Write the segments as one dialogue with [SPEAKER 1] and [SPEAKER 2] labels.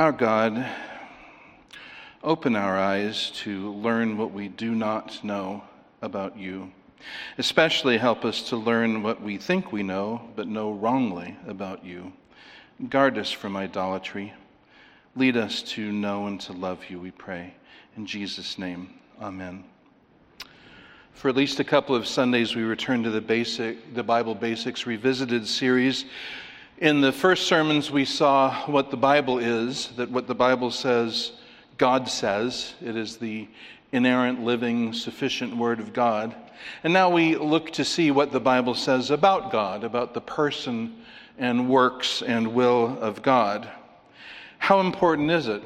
[SPEAKER 1] Our God, open our eyes to learn what we do not know about you. Especially help us to learn what we think we know, but know wrongly about you. Guard us from idolatry. Lead us to know and to love you, we pray. In Jesus' name, amen. For at least a couple of Sundays, we returned to the basic, the Bible Basics Revisited series. In the first sermons, we saw what the Bible is, that what the Bible says, God says. It is the inerrant, living, sufficient Word of God. And now we look to see what the Bible says about God, about the person and works and will of God. How important is it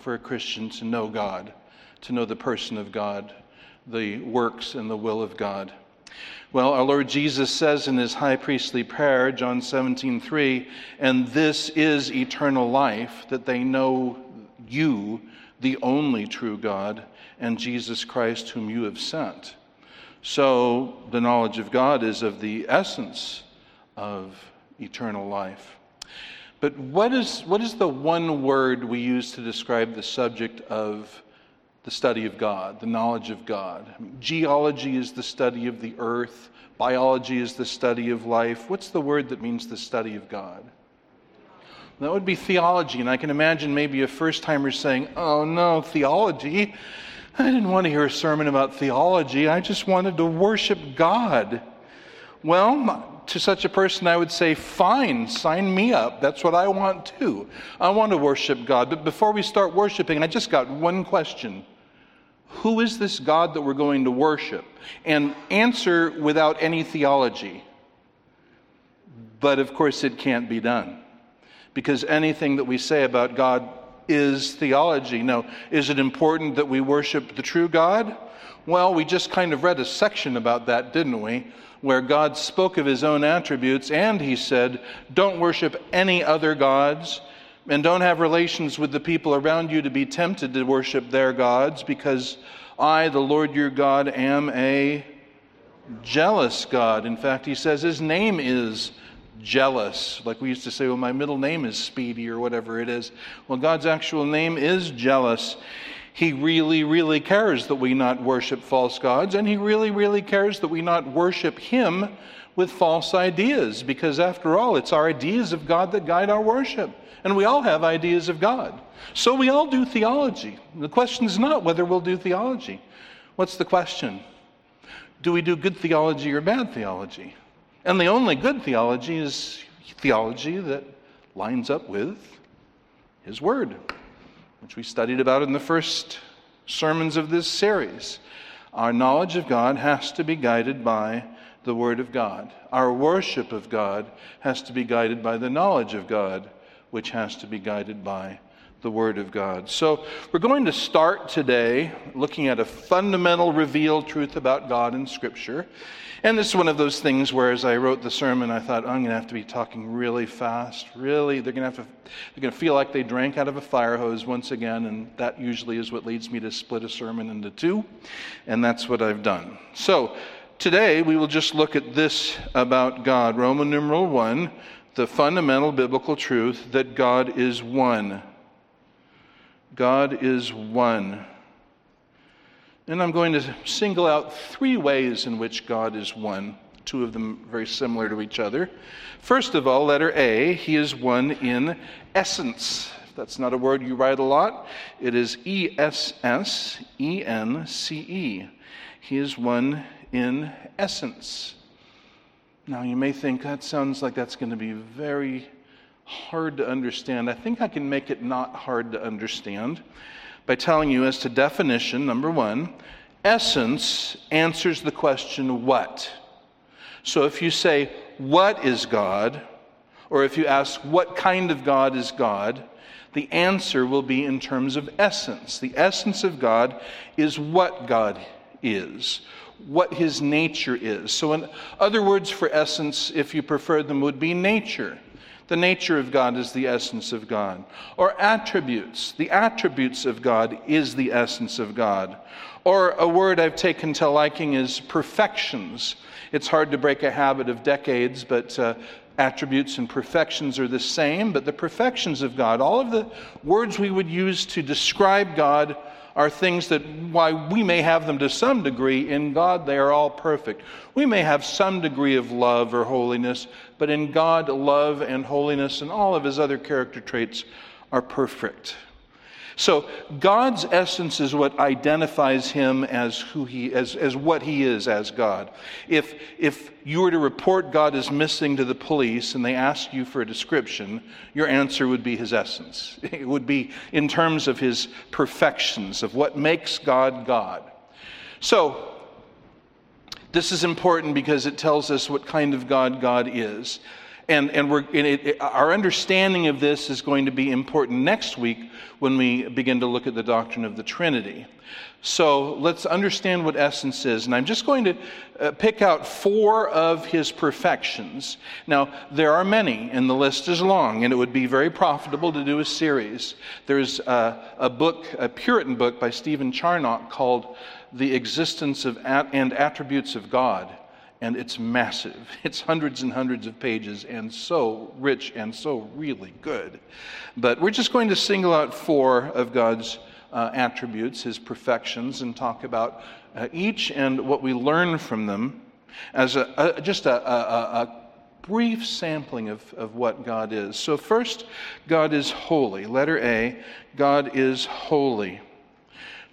[SPEAKER 1] for a Christian to know God, to know the person of God, the works and the will of God? Well, our Lord Jesus says in his high priestly prayer, John 17, 3, and this is eternal life, that they know you, the only true God, and Jesus Christ, whom you have sent. So the knowledge of God is of the essence of eternal life. But what is, what is the one word we use to describe the subject of the study of God, the knowledge of God? geology is the study of the earth, biology is the study of life. What's the word that means the study of God? That would be theology, and I can imagine maybe a first timer saying, Oh no, theology. I didn't want to hear a sermon about theology. I just wanted to worship God. Well, to such a person, I would say, fine, sign me up. That's what I want too. I want to worship God. But before we start worshiping, I just got one question Who is this God that we're going to worship? And answer without any theology. But of course, it can't be done. Because anything that we say about God is theology. Now, is it important that we worship the true God? Well, we just kind of read a section about that, didn't we? Where God spoke of his own attributes and he said, Don't worship any other gods and don't have relations with the people around you to be tempted to worship their gods because I, the Lord your God, am a jealous God. In fact, he says his name is jealous. Like we used to say, well, my middle name is Speedy or whatever it is. Well, God's actual name is jealous. He really, really cares that we not worship false gods, and He really, really cares that we not worship Him with false ideas, because after all, it's our ideas of God that guide our worship. And we all have ideas of God. So we all do theology. The question is not whether we'll do theology. What's the question? Do we do good theology or bad theology? And the only good theology is theology that lines up with His Word, which we studied about in the first sermons of this series. Our knowledge of God has to be guided by the Word of God. Our worship of God has to be guided by the knowledge of God, which has to be guided by the Word of God. So, we're going to start today looking at a fundamental revealed truth about God in Scripture. And this is one of those things where, as I wrote the sermon, I thought, I'm going to have to be talking really fast. Really, they're going to have to, they're going to feel like they drank out of a fire hose once again, and that usually is what leads me to split a sermon into two, and that's what I've done. So, today we will just look at this about God. Roman numeral one, the fundamental biblical truth that God is one. God is one. And I'm going to single out three ways in which God is one, two of them very similar to each other. First of all, letter A, he is one in essence. If that's not a word you write a lot, it is E S S E N C E. He is one in essence. Now, you may think that sounds like that's going to be very hard to understand. I think I can make it not hard to understand by telling you, as to definition, number one, essence answers the question, what? So if you say, what is God? Or if you ask, what kind of God is God? The answer will be in terms of essence. The essence of God is what God is, what his nature is. So, in other words, for essence, if you prefer them, would be nature. The nature of God is the essence of God. Or attributes. The attributes of God is the essence of God. Or a word I've taken to liking is perfections. It's hard to break a habit of decades, but uh, attributes and perfections are the same, but the perfections of God, all of the words we would use to describe God, are things that, why we may have them to some degree, in God they are all perfect. We may have some degree of love or holiness, but in God, love and holiness and all of his other character traits are perfect. So God's essence is what identifies him as who he as, as what he is as God. If if you were to report God is missing to the police and they asked you for a description, your answer would be his essence. It would be in terms of his perfections, of what makes God God. So this is important because it tells us what kind of God God is. And, and, we're, and it, our understanding of this is going to be important next week when we begin to look at the doctrine of the Trinity. So let's understand what essence is. And I'm just going to uh, pick out four of his perfections. Now, there are many, and the list is long, and it would be very profitable to do a series. There's a, a book, a Puritan book by Stephen Charnock called The Existence of At- and Attributes of God and it's massive. It's hundreds and hundreds of pages and so rich and so really good. But we're just going to single out four of God's uh, attributes, his perfections, and talk about uh, each and what we learn from them as a, a just a, a, a brief sampling of, of what God is. So, first, God is holy. Letter A, God is holy.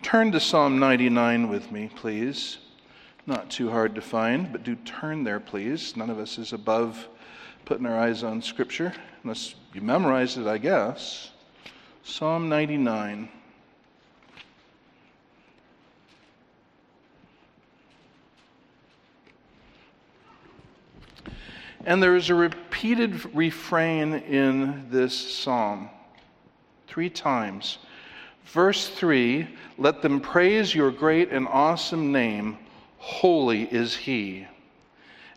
[SPEAKER 1] Turn to Psalm 99 with me, please. Not too hard to find, but do turn there, please. None of us is above putting our eyes on Scripture, unless you memorize it, I guess. Psalm 99. And there is a repeated refrain in this psalm three times. Verse 3 Let them praise your great and awesome name holy is he.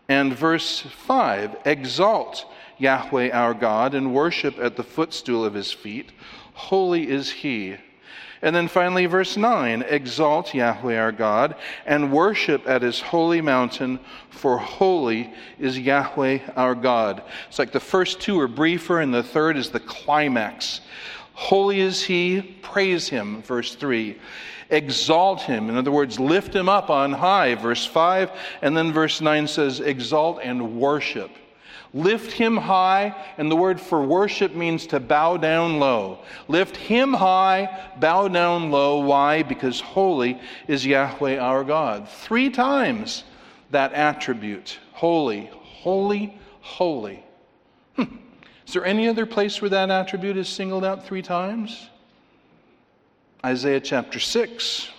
[SPEAKER 1] And verse 5 exalt Yahweh our God and worship at the footstool of his feet. Holy is he. And then finally, verse 9 exalt Yahweh our God and worship at his holy mountain, for holy is Yahweh our God. It's like the first two are briefer, and the third is the climax. Holy is he, praise him, verse 3 exalt him. In other words, lift him up on high, verse 5. And then verse 9 says, exalt and worship. Lift him high, and the word for worship means to bow down low. Lift him high, bow down low. Why? Because holy is Yahweh our God. Three times that attribute holy, holy, holy. Hmm. Is there any other place where that attribute is singled out three times? Isaiah chapter 6.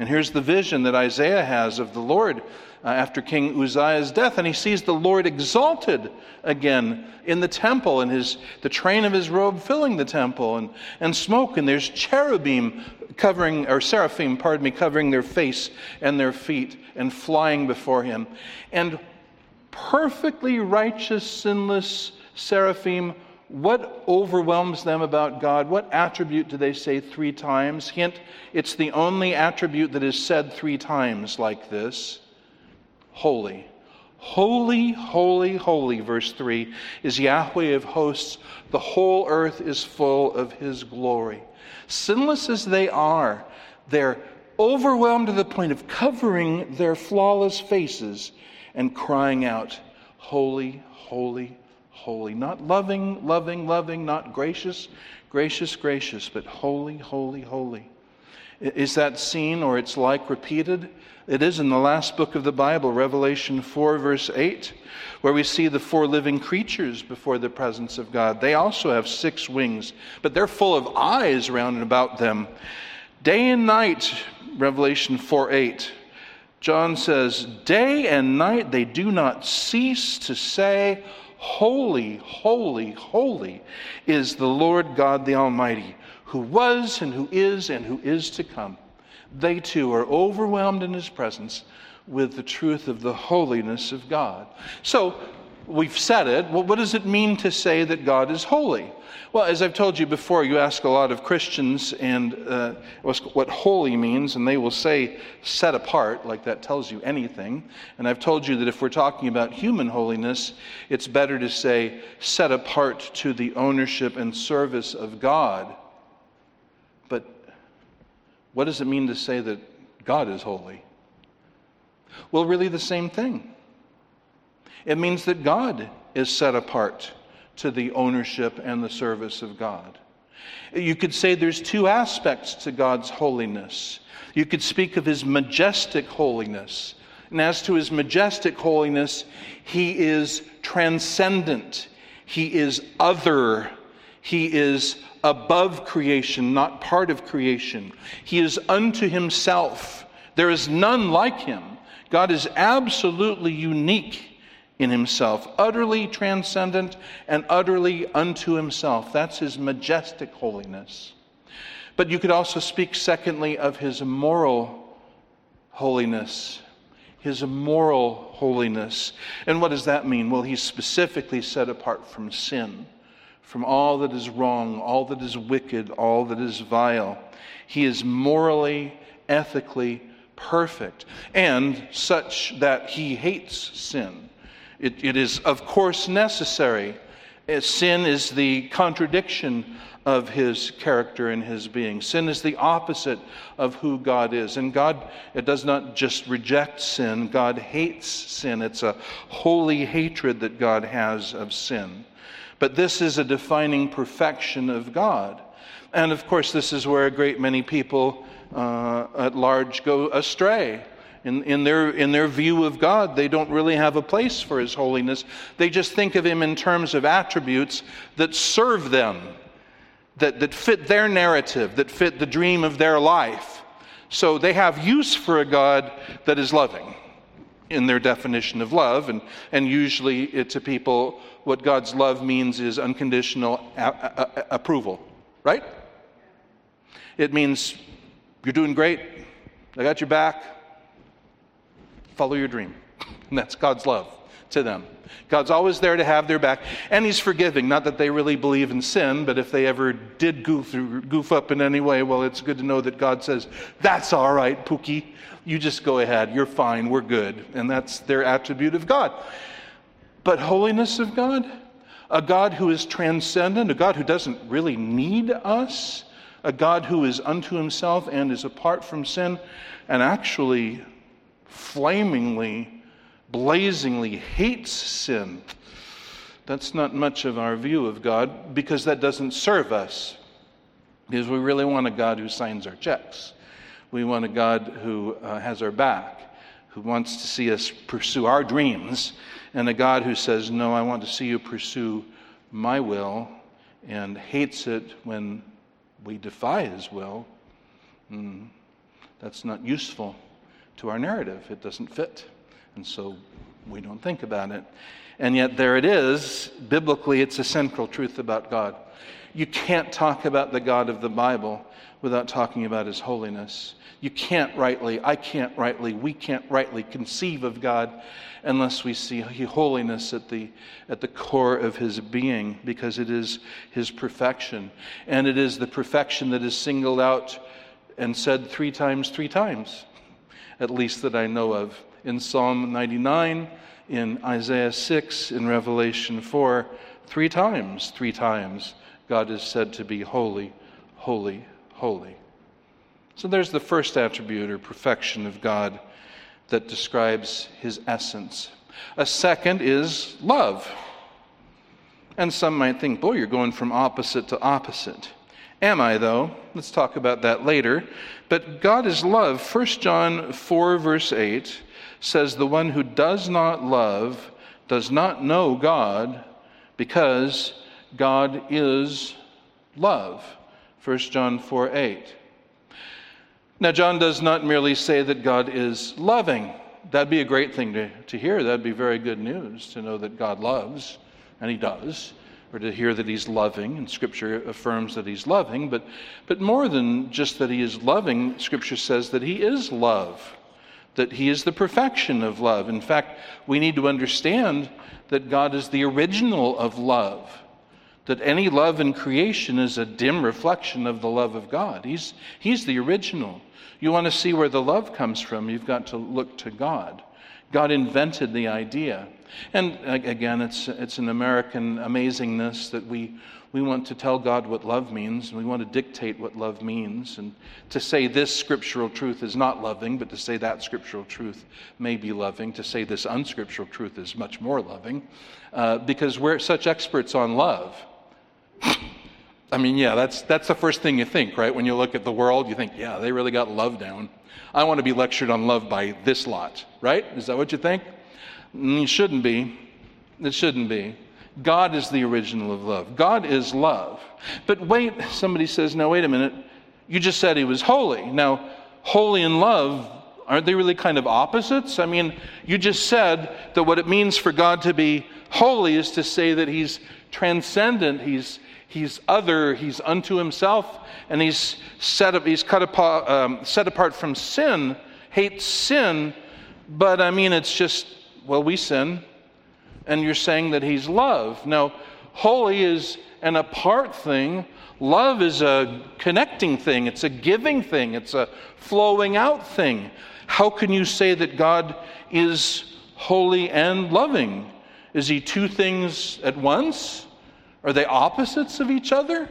[SPEAKER 1] And here's the vision that Isaiah has of the Lord uh, after King Uzziah's death. And he sees the Lord exalted again in the temple, and his, the train of his robe filling the temple, and, and smoke. And there's cherubim covering, or seraphim, pardon me, covering their face and their feet and flying before him. And perfectly righteous, sinless seraphim what overwhelms them about God? What attribute do they say three times? Hint, it's the only attribute that is said three times like this holy. Holy, holy, holy, verse 3, is Yahweh of hosts. The whole earth is full of his glory. Sinless as they are, they're overwhelmed to the point of covering their flawless faces and crying out, Holy, holy, holy. Not loving, loving, loving, not gracious, gracious, gracious, but holy, holy, holy. Is that seen or it's like repeated? It is in the last book of the Bible, Revelation 4, verse 8, where we see the four living creatures before the presence of God. They also have six wings, but they're full of eyes round and about them. Day and night, Revelation 4 8. John says, Day and night they do not cease to say, Holy, holy, holy is the Lord God the Almighty, who was and who is and who is to come. They too are overwhelmed in his presence with the truth of the holiness of God. So, we've said it. Well, what does it mean to say that God is holy? Well, as I've told you before, you ask a lot of Christians and uh, what holy means, and they will say set apart, like that tells you anything. And I've told you that if we're talking about human holiness, it's better to say set apart to the ownership and service of God. But what does it mean to say that God is holy? Well, really, the same thing. It means that God is set apart to the ownership and the service of God. You could say there's two aspects to God's holiness. You could speak of his majestic holiness. And as to his majestic holiness, he is transcendent, he is other, he is above creation, not part of creation. He is unto himself. There is none like him. God is absolutely unique in himself, utterly transcendent and utterly unto himself. That's his majestic holiness. But you could also speak, secondly, of his moral holiness. His moral holiness. And what does that mean? Well, he's specifically set apart from sin, from all that is wrong, all that is wicked, all that is vile. He is morally, ethically perfect, and such that he hates sin. It, it is, of course, necessary. Uh, sin is the contradiction of his character and his being. Sin is the opposite of who God is. And God it does not just reject sin, God hates sin. It's a holy hatred that God has of sin. But this is a defining perfection of God. And of course, this is where a great many people uh, at large go astray. In, in, their, in their view of God, they don't really have a place for His holiness. They just think of Him in terms of attributes that serve them, that, that fit their narrative, that fit the dream of their life. So they have use for a God that is loving in their definition of love. And, and usually, to people, what God's love means is unconditional a- a- a- approval, right? It means you're doing great, I got your back, follow your dream. And that's God's love to them. God's always there to have their back, and He's forgiving. Not that they really believe in sin, but if they ever did goof, goof up in any way, well, it's good to know that God says, That's all right, Pookie. You just go ahead. You're fine. We're good. And that's their attribute of God. But holiness of God, a God who is transcendent, a God who doesn't really need us, a God who is unto Himself and is apart from sin, and actually flamingly, blazingly hates sin. That's not much of our view of God because that doesn't serve us. Because we really want a God who signs our checks. We want a God who uh, has our back, who wants to see us pursue our dreams, and a God who says, No, I want to see you pursue my will and hates it when we defy his will. Mm, that's not useful to our narrative. It doesn't fit. And so we don't think about it. And yet, there it is. Biblically, it's a central truth about God. You can't talk about the God of the Bible without talking about his holiness. You can't rightly, I can't rightly, we can't rightly conceive of God unless we see holiness at the, at the core of his being, because it is his perfection. And it is the perfection that is singled out and said three times, three times at least that I know of, in Psalm 99, in Isaiah 6, in Revelation 4. Three times, three times, God is said to be holy, holy, holy. So there's the first attribute or perfection of God that describes his essence. A second is love. And some might think, boy, you're going from opposite to opposite. Am I, though? Let's talk about that later. But God is love. 1 John 4, verse 8 says, The one who does not love does not know God because God is love. 1 John 4, 8. Now, John does not merely say that God is loving. That'd be a great thing to, to hear. That'd be very good news to know that God loves, and He does or to hear that he's loving, and Scripture affirms that he's loving, but, but more than just that he is loving, Scripture says that he is love. that He is the perfection of love. In fact, we need to understand that God is the original of love, that any love in creation is a dim reflection of the love of God. He's, he's the original. You want to see where the love comes from, you've got to look to God. God invented the idea. And again, it's, it's an American amazingness that we, we want to tell God what love means, and we want to dictate what love means. And to say this scriptural truth is not loving, but to say that scriptural truth may be loving, to say this unscriptural truth is much more loving, uh, because we're such experts on love. I mean, yeah, that's, that's the first thing you think, right? When you look at the world, you think, yeah, they really got love down. I want to be lectured on love by this lot, right? Is that what you think? It shouldn't be. It shouldn't be. God is the original of love. God is love. But wait, somebody says, now wait a minute. You just said he was holy. Now, holy and love, aren't they really kind of opposites? I mean, you just said that what it means for God to be holy is to say that he's transcendent, he's, he's other, he's unto himself, and he's set, up, he's cut apart, um, set apart from sin, hates sin. But I mean, it's just, well, we sin and you're saying that he's love. Now, holy is an apart thing. Love is a connecting thing, it's a giving thing, it's a flowing out thing. How can you say that God is holy and loving? Is he two things at once? Are they opposites of each other?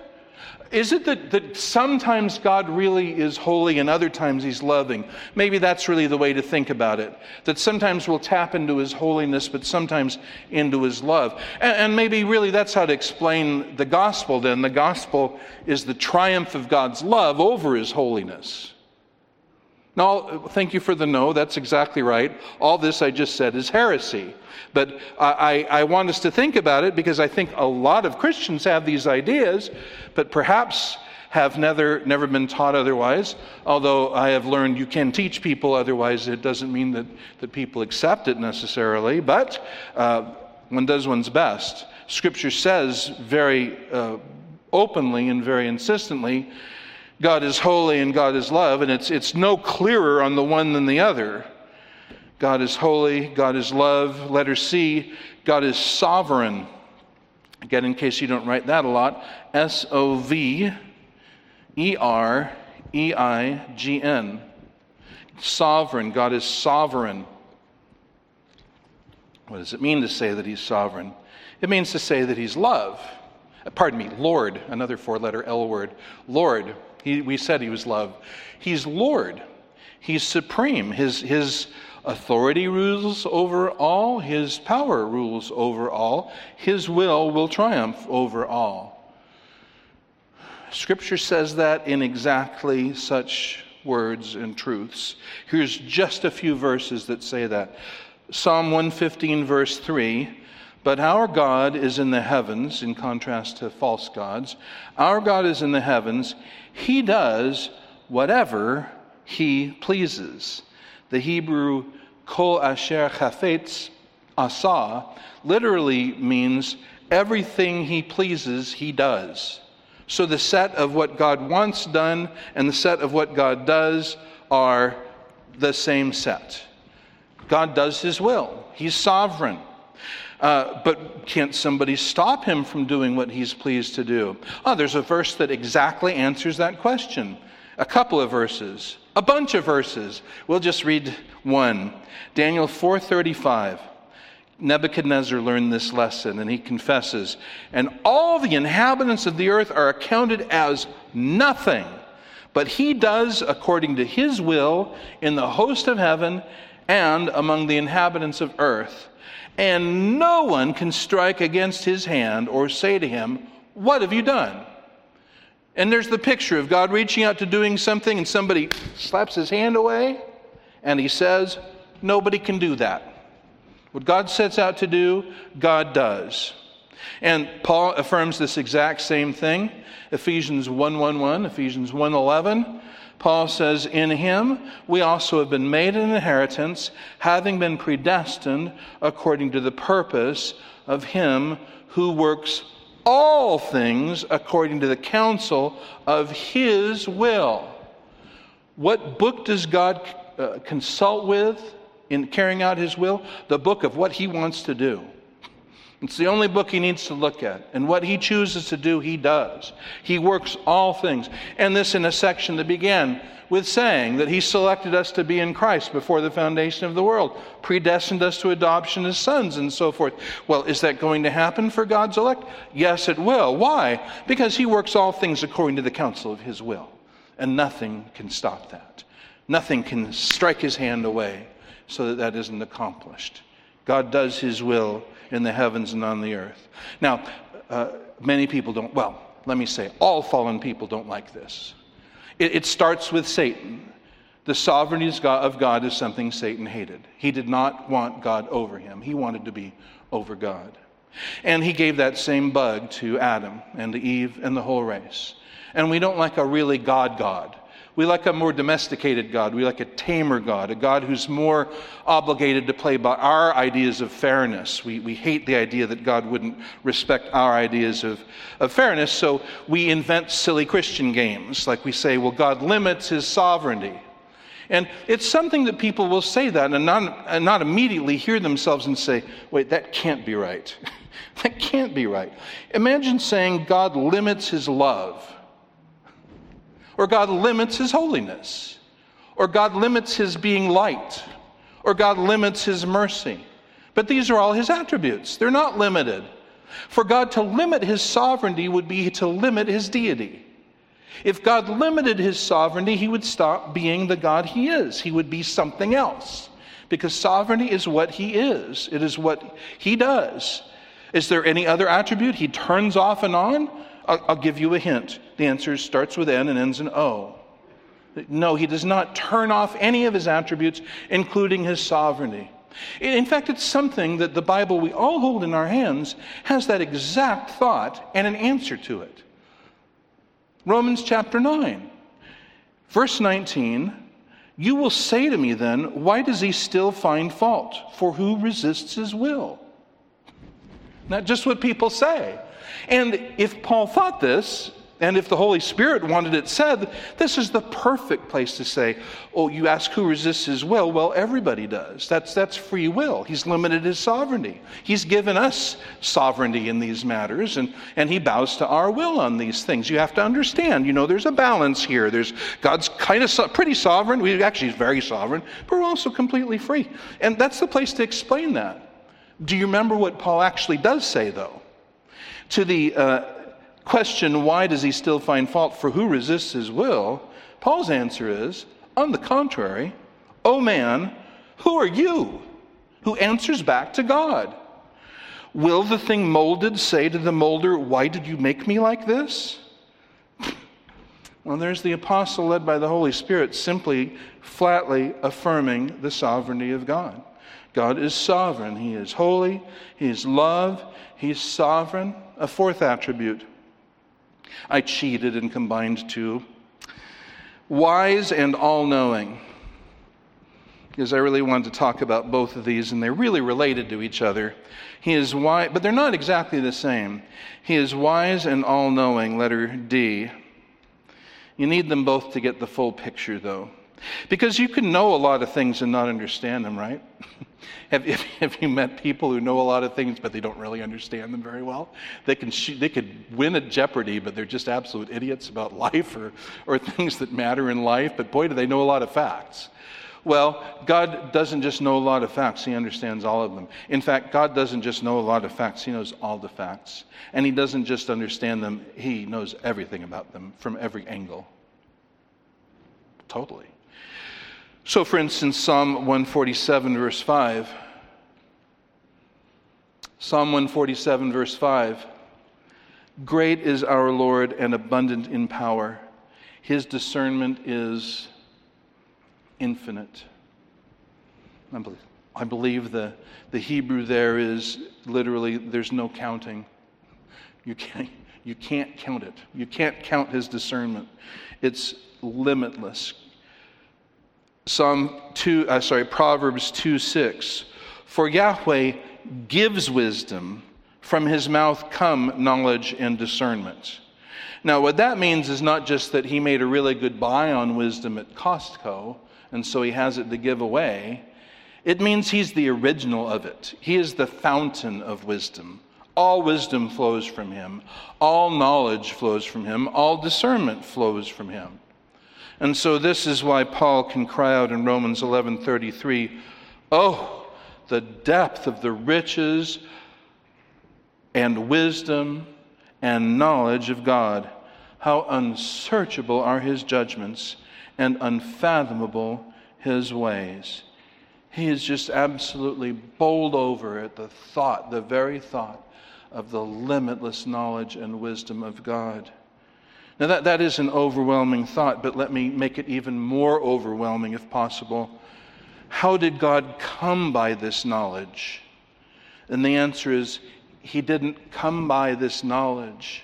[SPEAKER 1] Is it that, that sometimes God really is holy and other times he's loving? Maybe that's really the way to think about it. That sometimes we'll tap into his holiness, but sometimes into his love. And, and maybe really that's how to explain the gospel then. The gospel is the triumph of God's love over his holiness. Now, thank you for the no. That's exactly right. All this I just said is heresy. But I, I, want us to think about it because I think a lot of Christians have these ideas, but perhaps have never, never been taught otherwise. Although I have learned you can teach people otherwise, it doesn't mean that, that people accept it necessarily. But uh, one does one's best. Scripture says very uh, openly and very insistently God is holy and God is love, and it's, it's no clearer on the one than the other. God is holy, God is love. Letter C, God is sovereign. Again, in case you don't write that a lot, S O V E R E I G N. Sovereign. God is sovereign. What does it mean to say that He's sovereign? It means to say that He's love. Pardon me, Lord, another four letter L word. Lord. He, we said he was love. He's Lord. He's supreme. His, his authority rules over all, his power rules over all, his will will triumph over all. Scripture says that in exactly such words and truths. Here's just a few verses that say that. Psalm 115, verse 3 but our God is in the heavens, in contrast to false gods. Our God is in the heavens. He does whatever he pleases. The Hebrew kol asher chafetz asa literally means everything he pleases, he does. So the set of what God wants done and the set of what God does are the same set. God does his will, he's sovereign. Uh, but can't somebody stop him from doing what he's pleased to do? Oh, there's a verse that exactly answers that question. A couple of verses, a bunch of verses. We'll just read one. Daniel 4:35. Nebuchadnezzar learned this lesson and he confesses, and all the inhabitants of the earth are accounted as nothing, but he does according to his will in the host of heaven and among the inhabitants of earth and no one can strike against his hand or say to him, What have you done? And there's the picture of God reaching out to doing something, and somebody slaps his hand away, and he says, Nobody can do that. What God sets out to do, God does. And Paul affirms this exact same thing. Ephesians 1:11, Ephesians 1:11. Paul says, In him we also have been made an inheritance, having been predestined according to the purpose of him who works all things according to the counsel of his will. What book does God uh, consult with in carrying out his will? The book of what he wants to do. It's the only book he needs to look at. And what he chooses to do, he does. He works all things. And this in a section that began with saying that he selected us to be in Christ before the foundation of the world, predestined us to adoption as sons, and so forth. Well, is that going to happen for God's elect? Yes, it will. Why? Because he works all things according to the counsel of his will, and nothing can stop that. Nothing can strike his hand away so that that isn't accomplished. God does his will in the heavens and on the earth. Now, uh, many people don't, well, let me say, all fallen people don't like this. It, it starts with Satan. The sovereignty of God is something Satan hated. He did not want God over him, he wanted to be over God. And he gave that same bug to Adam and to Eve and the whole race. And we don't like a really God God. We like a more domesticated God. We like a tamer God, a God who's more obligated to play by our ideas of fairness. We, we hate the idea that God wouldn't respect our ideas of, of fairness, so we invent silly Christian games. Like we say, well, God limits his sovereignty. And it's something that people will say that and not, and not immediately hear themselves and say, wait, that can't be right. that can't be right. Imagine saying God limits his love or God limits his holiness, or God limits his being light, or God limits his mercy. But these are all his attributes, they're not limited. For God to limit his sovereignty would be to limit his deity. If God limited his sovereignty, he would stop being the God he is. He would be something else. Because sovereignty is what he is, it is what he does. Is there any other attribute he turns off and on? I'll, I'll give you a hint. The answer starts with N and ends in O. No, he does not turn off any of his attributes, including his sovereignty. In fact, it's something that the Bible we all hold in our hands has that exact thought and an answer to it. Romans chapter 9, verse 19 You will say to me then, Why does he still find fault? For who resists his will? Not just what people say. And if Paul thought this, and if the Holy Spirit wanted it said, this is the perfect place to say, oh, you ask who resists his will? Well, everybody does. That's, that's free will. He's limited his sovereignty. He's given us sovereignty in these matters, and, and he bows to our will on these things. You have to understand, you know, there's a balance here. There's God's kind of so, pretty sovereign. We actually he's very sovereign, but we're also completely free. And that's the place to explain that. Do you remember what Paul actually does say, though? To the uh, question, why does he still find fault for who resists his will? Paul's answer is, on the contrary, oh man, who are you who answers back to God? Will the thing molded say to the molder, Why did you make me like this? Well, there's the apostle led by the Holy Spirit simply, flatly affirming the sovereignty of God. God is sovereign. He is holy. He is love. He is sovereign. A fourth attribute. I cheated and combined two. Wise and all knowing. Because I really wanted to talk about both of these, and they're really related to each other. He is wise, but they're not exactly the same. He is wise and all knowing, letter D. You need them both to get the full picture, though. Because you can know a lot of things and not understand them, right? have, have, have, you met people who know a lot of things but they don't really understand them very well? They, can they could win at Jeopardy, but they're just absolute idiots about life or, or things that matter in life, but boy, do they know a lot of facts. Well, God doesn't just know a lot of facts, He understands all of them. In fact, God doesn't just know a lot of facts, He knows all the facts. And He doesn't just understand them, He knows everything about them from every angle. Totally. So, for instance, Psalm 147, verse 5. Psalm 147, verse 5. Great is our Lord and abundant in power. His discernment is infinite. I believe, I believe the, the Hebrew there is literally, there's no counting. You can't, you can't count it. You can't count his discernment. It's limitless. Psalm 2, uh, sorry, Proverbs 2 6. For Yahweh gives wisdom, from his mouth come knowledge and discernment. Now, what that means is not just that he made a really good buy on wisdom at Costco and so he has it to give away, it means he's the original of it. He is the fountain of wisdom. All wisdom flows from him, all knowledge flows from him, all discernment flows from him. And so this is why Paul can cry out in Romans 11:33, "Oh, the depth of the riches and wisdom and knowledge of God. How unsearchable are his judgments and unfathomable his ways." He is just absolutely bowled over at the thought, the very thought of the limitless knowledge and wisdom of God. Now, that, that is an overwhelming thought, but let me make it even more overwhelming if possible. How did God come by this knowledge? And the answer is, He didn't come by this knowledge.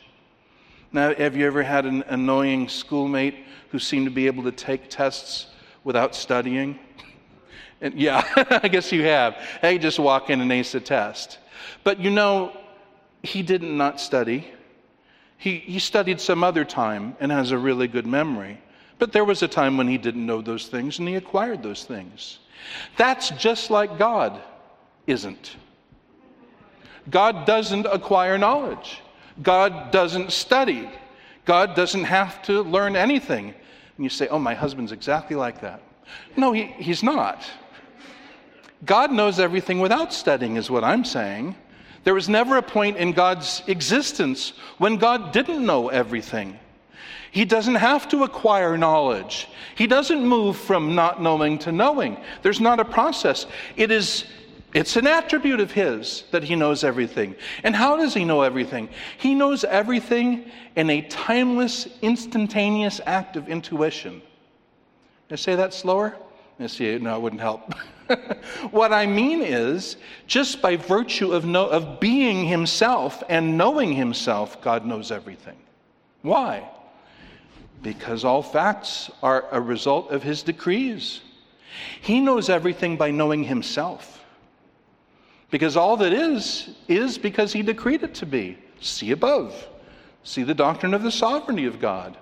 [SPEAKER 1] Now, have you ever had an annoying schoolmate who seemed to be able to take tests without studying? And yeah, I guess you have. Hey, just walk in and ace a test. But you know, he did not not study. He, he studied some other time and has a really good memory. But there was a time when he didn't know those things and he acquired those things. That's just like God isn't. God doesn't acquire knowledge. God doesn't study. God doesn't have to learn anything. And you say, oh, my husband's exactly like that. No, he, he's not. God knows everything without studying, is what I'm saying. There was never a point in God's existence when God didn't know everything. He doesn't have to acquire knowledge. He doesn't move from not knowing to knowing. There's not a process. It is it's an attribute of his that he knows everything. And how does he know everything? He knows everything in a timeless, instantaneous act of intuition. Can I say that slower? I see, no, it wouldn't help. what I mean is, just by virtue of, know, of being Himself and knowing Himself, God knows everything. Why? Because all facts are a result of His decrees. He knows everything by knowing Himself. Because all that is, is because He decreed it to be. See above. See the doctrine of the sovereignty of God.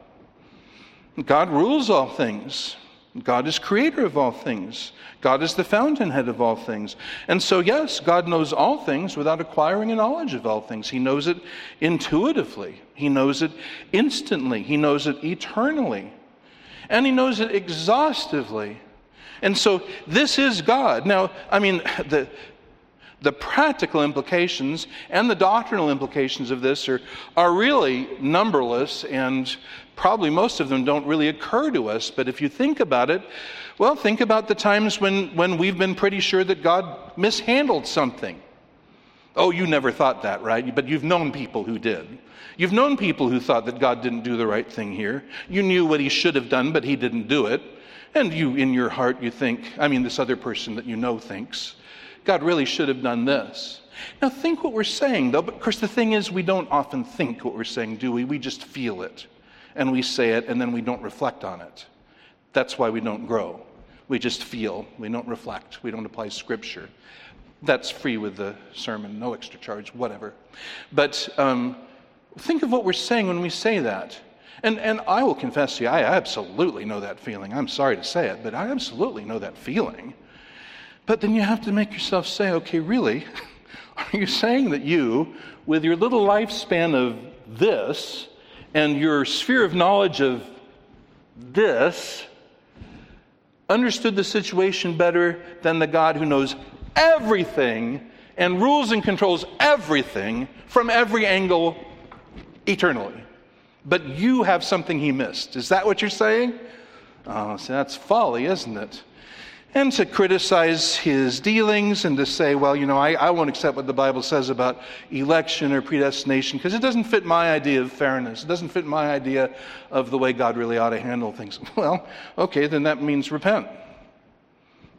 [SPEAKER 1] God rules all things. God is creator of all things. God is the fountainhead of all things. And so, yes, God knows all things without acquiring a knowledge of all things. He knows it intuitively, He knows it instantly, He knows it eternally, and He knows it exhaustively. And so, this is God. Now, I mean, the, the practical implications and the doctrinal implications of this are, are really numberless, and probably most of them don't really occur to us. But if you think about it, well, think about the times when, when we've been pretty sure that God mishandled something. Oh, you never thought that, right? But you've known people who did. You've known people who thought that God didn't do the right thing here. You knew what he should have done, but he didn't do it. And you, in your heart, you think, I mean, this other person that you know thinks, God really should have done this. Now, think what we're saying, though. But of course, the thing is, we don't often think what we're saying, do we? We just feel it. And we say it, and then we don't reflect on it. That's why we don't grow. We just feel. We don't reflect. We don't apply scripture. That's free with the sermon, no extra charge, whatever. But um, think of what we're saying when we say that. And, and I will confess to you, I absolutely know that feeling. I'm sorry to say it, but I absolutely know that feeling. But then you have to make yourself say, okay, really? Are you saying that you, with your little lifespan of this and your sphere of knowledge of this, understood the situation better than the God who knows everything and rules and controls everything from every angle eternally? But you have something he missed. Is that what you're saying? Oh, so that's folly, isn't it? And to criticize his dealings and to say, well, you know, I, I won't accept what the Bible says about election or predestination because it doesn't fit my idea of fairness. It doesn't fit my idea of the way God really ought to handle things. Well, okay, then that means repent.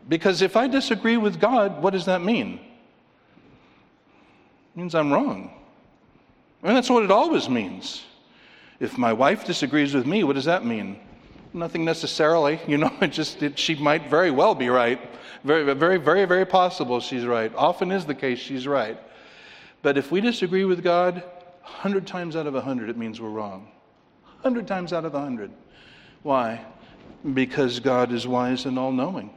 [SPEAKER 1] Because if I disagree with God, what does that mean? It means I'm wrong. And that's what it always means. If my wife disagrees with me, what does that mean? Nothing necessarily, you know, it just, it, she might very well be right. Very, very, very, very possible she's right. Often is the case she's right. But if we disagree with God, 100 times out of 100, it means we're wrong. 100 times out of 100. Why? Because God is wise and all knowing.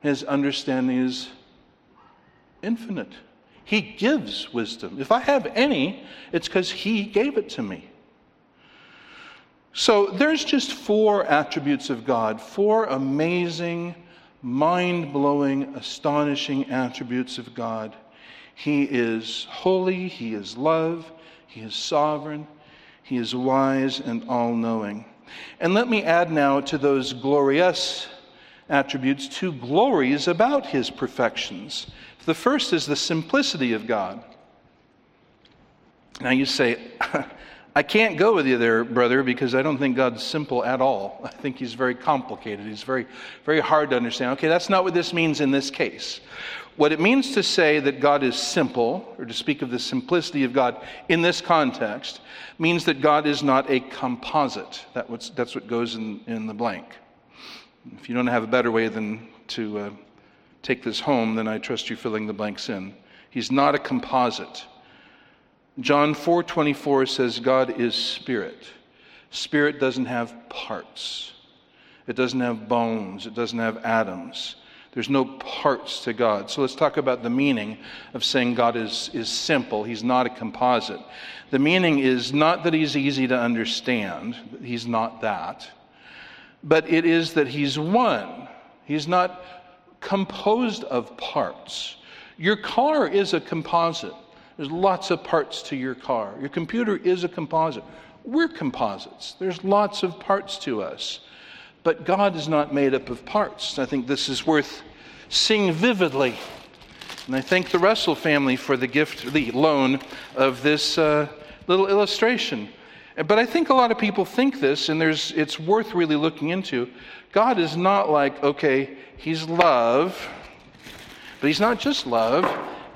[SPEAKER 1] His understanding is infinite. He gives wisdom. If I have any, it's because He gave it to me. So there's just four attributes of God, four amazing, mind blowing, astonishing attributes of God. He is holy, He is love, He is sovereign, He is wise and all knowing. And let me add now to those glorious attributes two glories about His perfections. The first is the simplicity of God. Now you say, I can't go with you there, brother, because I don't think God's simple at all. I think he's very complicated. He's very, very hard to understand. Okay, that's not what this means in this case. What it means to say that God is simple, or to speak of the simplicity of God in this context, means that God is not a composite. That's what goes in, in the blank. If you don't have a better way than to uh, take this home, then I trust you filling the blanks in. He's not a composite. John 4:24 says God is spirit. Spirit doesn't have parts. It doesn't have bones, it doesn't have atoms. There's no parts to God. So let's talk about the meaning of saying God is, is simple. He's not a composite. The meaning is not that he's easy to understand, he's not that, but it is that he's one. He's not composed of parts. Your car is a composite. There's lots of parts to your car. Your computer is a composite. We're composites. There's lots of parts to us. But God is not made up of parts. I think this is worth seeing vividly. And I thank the Russell family for the gift, the loan of this uh, little illustration. But I think a lot of people think this, and there's, it's worth really looking into. God is not like, okay, He's love, but He's not just love,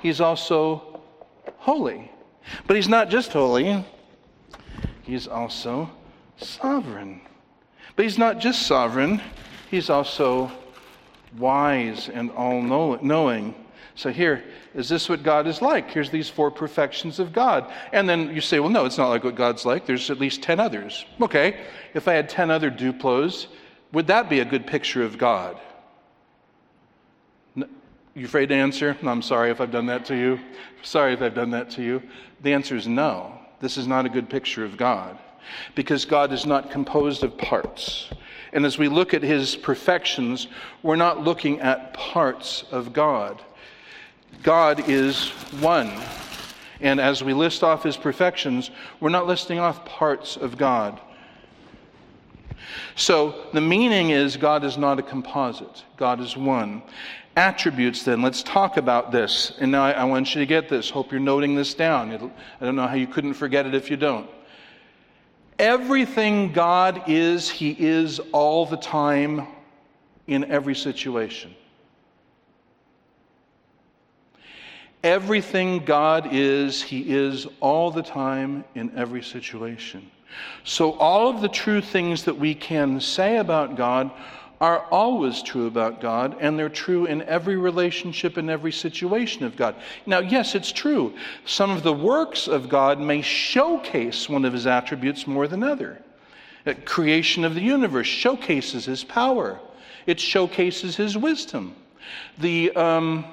[SPEAKER 1] He's also holy. But he's not just holy, he's also sovereign. But he's not just sovereign, he's also wise and all knowing. So, here, is this what God is like? Here's these four perfections of God. And then you say, well, no, it's not like what God's like. There's at least 10 others. Okay, if I had 10 other Duplos, would that be a good picture of God? You afraid to answer? I'm sorry if I've done that to you. Sorry if I've done that to you. The answer is no. This is not a good picture of God because God is not composed of parts. And as we look at his perfections, we're not looking at parts of God. God is one. And as we list off his perfections, we're not listing off parts of God. So the meaning is God is not a composite, God is one. Attributes then let's talk about this. And now I, I, want you to get this. Hope you're noting this down. It'll, i don't know how you couldn't forget it if you don't. Everything god is he is all the time in every situation. Everything god is he is all the time in every situation so all of the true things that we can say about god are always true about God, and they're true in every relationship and every situation of God. Now, yes, it's true. Some of the works of God may showcase one of his attributes more than other. The creation of the universe showcases his power, it showcases his wisdom. The, um,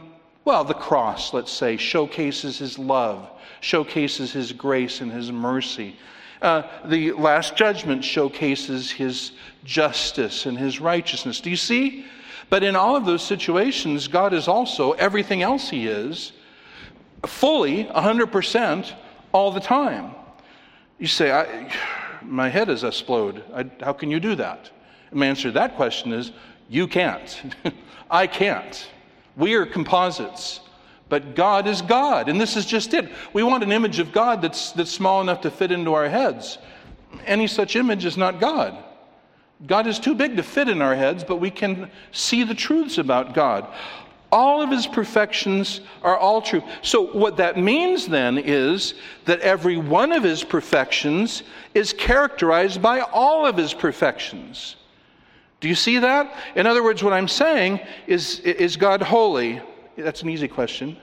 [SPEAKER 1] well, the cross, let's say, showcases his love, showcases his grace and his mercy. Uh, the Last Judgment showcases his justice and his righteousness. Do you see? But in all of those situations, God is also everything else he is, fully, 100%, all the time. You say, My head is explode. I, how can you do that? And my answer to that question is, You can't. I can't. We are composites. But God is God, and this is just it. We want an image of God that's, that's small enough to fit into our heads. Any such image is not God. God is too big to fit in our heads, but we can see the truths about God. All of his perfections are all true. So, what that means then is that every one of his perfections is characterized by all of his perfections. Do you see that? In other words, what I'm saying is, is God holy? That's an easy question.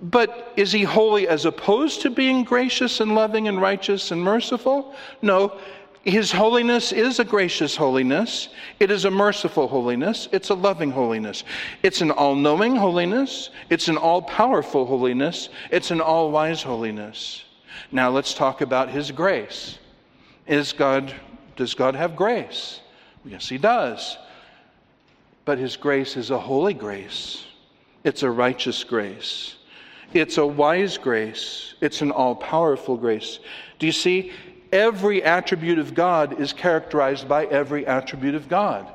[SPEAKER 1] But is he holy as opposed to being gracious and loving and righteous and merciful? No. his holiness is a gracious holiness. It is a merciful holiness. It's a loving holiness. It's an all knowing holiness. It's an all powerful holiness. It's an all wise holiness. Now let's talk about his grace. Is God, does God have grace? Yes, he does. But his grace is a holy grace, it's a righteous grace, it's a wise grace, it's an all powerful grace. Do you see? every attribute of God is characterized by every attribute of God.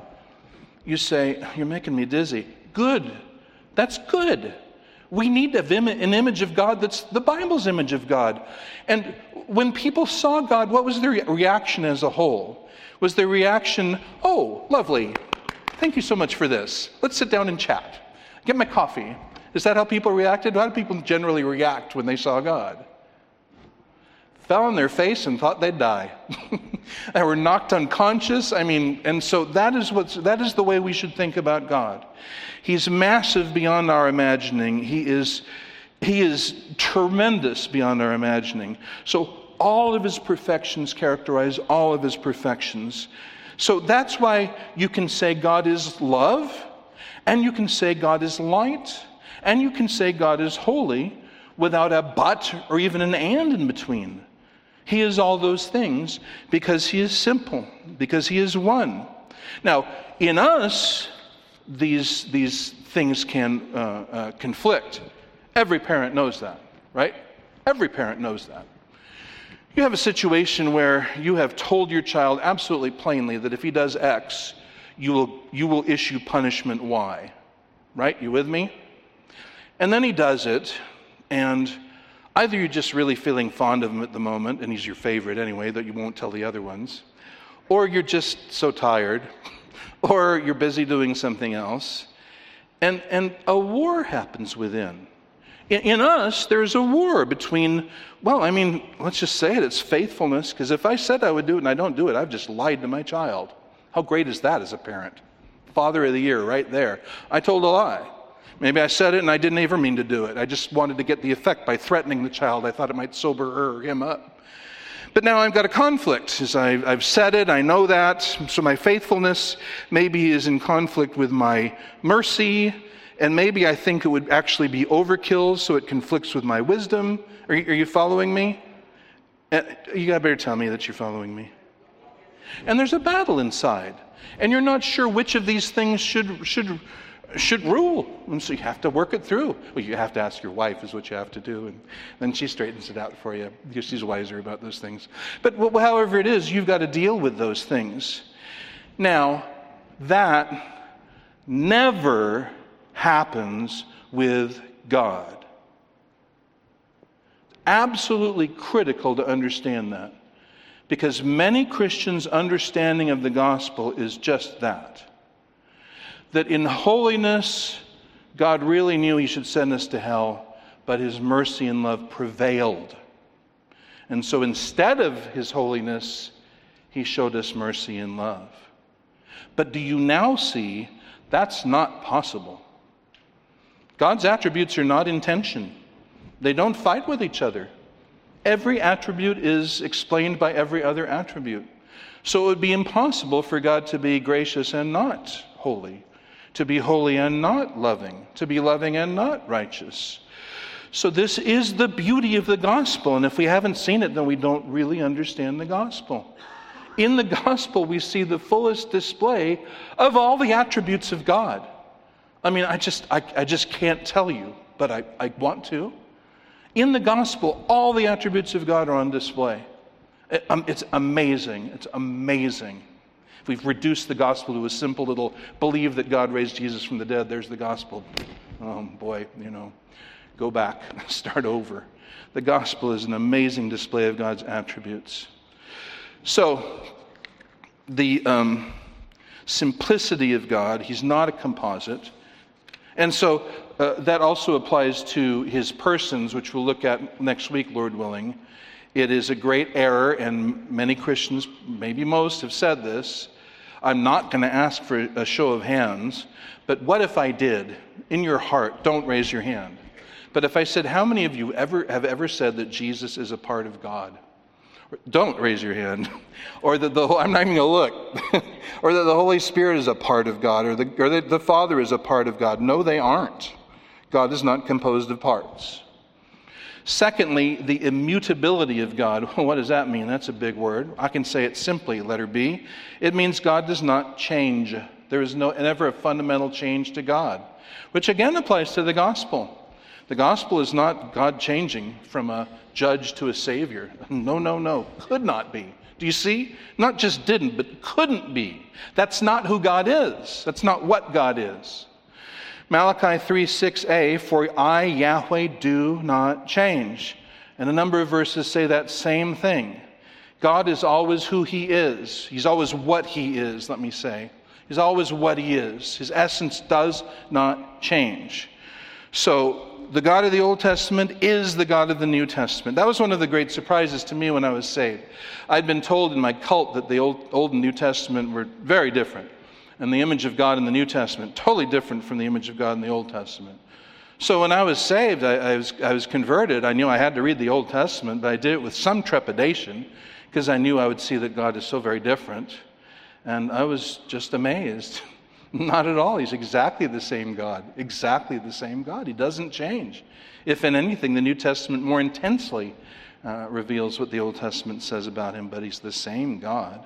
[SPEAKER 1] You say, You're making me dizzy. Good. That's good. We need an image of God that's the Bible's image of God. And when people saw God, what was their reaction as a whole? Was their reaction, Oh, lovely. Thank you so much for this. Let's sit down and chat. Get my coffee. Is that how people reacted? How do people generally react when they saw God? fell on their face and thought they'd die. they were knocked unconscious. I mean, and so that is what's that is the way we should think about God. He's massive beyond our imagining. He is he is tremendous beyond our imagining. So all of his perfections characterize all of his perfections. So that's why you can say God is love, and you can say God is light, and you can say God is holy without a but or even an and in between. He is all those things because He is simple, because He is one. Now, in us, these, these things can uh, uh, conflict. Every parent knows that, right? Every parent knows that. You have a situation where you have told your child absolutely plainly that if he does X, you will, you will issue punishment Y, right? You with me? And then he does it, and Either you're just really feeling fond of him at the moment, and he's your favorite anyway, that you won't tell the other ones, or you're just so tired, or you're busy doing something else, and, and a war happens within. In, in us, there's a war between, well, I mean, let's just say it, it's faithfulness, because if I said I would do it and I don't do it, I've just lied to my child. How great is that as a parent? Father of the year, right there. I told a lie. Maybe I said it and I didn't ever mean to do it. I just wanted to get the effect by threatening the child. I thought it might sober her or him up. But now I've got a conflict. I've, I've said it, I know that. So my faithfulness maybe is in conflict with my mercy, and maybe I think it would actually be overkill, so it conflicts with my wisdom. Are you, are you following me? Uh, you got better tell me that you're following me. And there's a battle inside, and you're not sure which of these things should should should rule. And so you have to work it through. Well, you have to ask your wife, is what you have to do. And then she straightens it out for you. Because she's wiser about those things. But however it is, you've got to deal with those things. Now, that never happens with God. Absolutely critical to understand that. Because many Christians' understanding of the gospel is just that that in holiness, God really knew he should send us to hell, but his mercy and love prevailed. And so instead of his holiness, he showed us mercy and love. But do you now see that's not possible? God's attributes are not in tension, they don't fight with each other. Every attribute is explained by every other attribute. So it would be impossible for God to be gracious and not holy, to be holy and not loving, to be loving and not righteous. So, this is the beauty of the gospel. And if we haven't seen it, then we don't really understand the gospel. In the gospel, we see the fullest display of all the attributes of God. I mean, I just, I, I just can't tell you, but I, I want to. In the gospel, all the attributes of God are on display. It, um, it's amazing. It's amazing. If we've reduced the gospel to a simple little believe that God raised Jesus from the dead, there's the gospel. Oh boy, you know, go back, start over. The gospel is an amazing display of God's attributes. So, the um, simplicity of God, He's not a composite. And so uh, that also applies to His persons, which we'll look at next week, Lord willing. It is a great error, and many Christians, maybe most, have said this, I'm not going to ask for a show of hands, but what if I did? In your heart, don't raise your hand. But if I said, How many of you ever have ever said that Jesus is a part of God? Don't raise your hand. or that the I'm not even going to look. or that the Holy Spirit is a part of God, or, the, or that the Father is a part of God. No, they aren't. God is not composed of parts. Secondly, the immutability of God. What does that mean? That's a big word. I can say it simply, letter B. It means God does not change. There is no, never a fundamental change to God, which again applies to the gospel. The gospel is not God changing from a judge to a savior. No, no, no. Could not be. Do you see? Not just didn't, but couldn't be. That's not who God is. That's not what God is. Malachi 3 6a, for I, Yahweh, do not change. And a number of verses say that same thing. God is always who He is. He's always what He is, let me say. He's always what He is. His essence does not change. So, the God of the Old Testament is the God of the New Testament. That was one of the great surprises to me when I was saved. I'd been told in my cult that the Old, Old and New Testament were very different and the image of God in the New Testament, totally different from the image of God in the Old Testament. So when I was saved, I, I, was, I was converted. I knew I had to read the Old Testament, but I did it with some trepidation because I knew I would see that God is so very different. And I was just amazed. Not at all. He's exactly the same God. Exactly the same God. He doesn't change. If in anything, the New Testament more intensely uh, reveals what the Old Testament says about him, but he's the same God.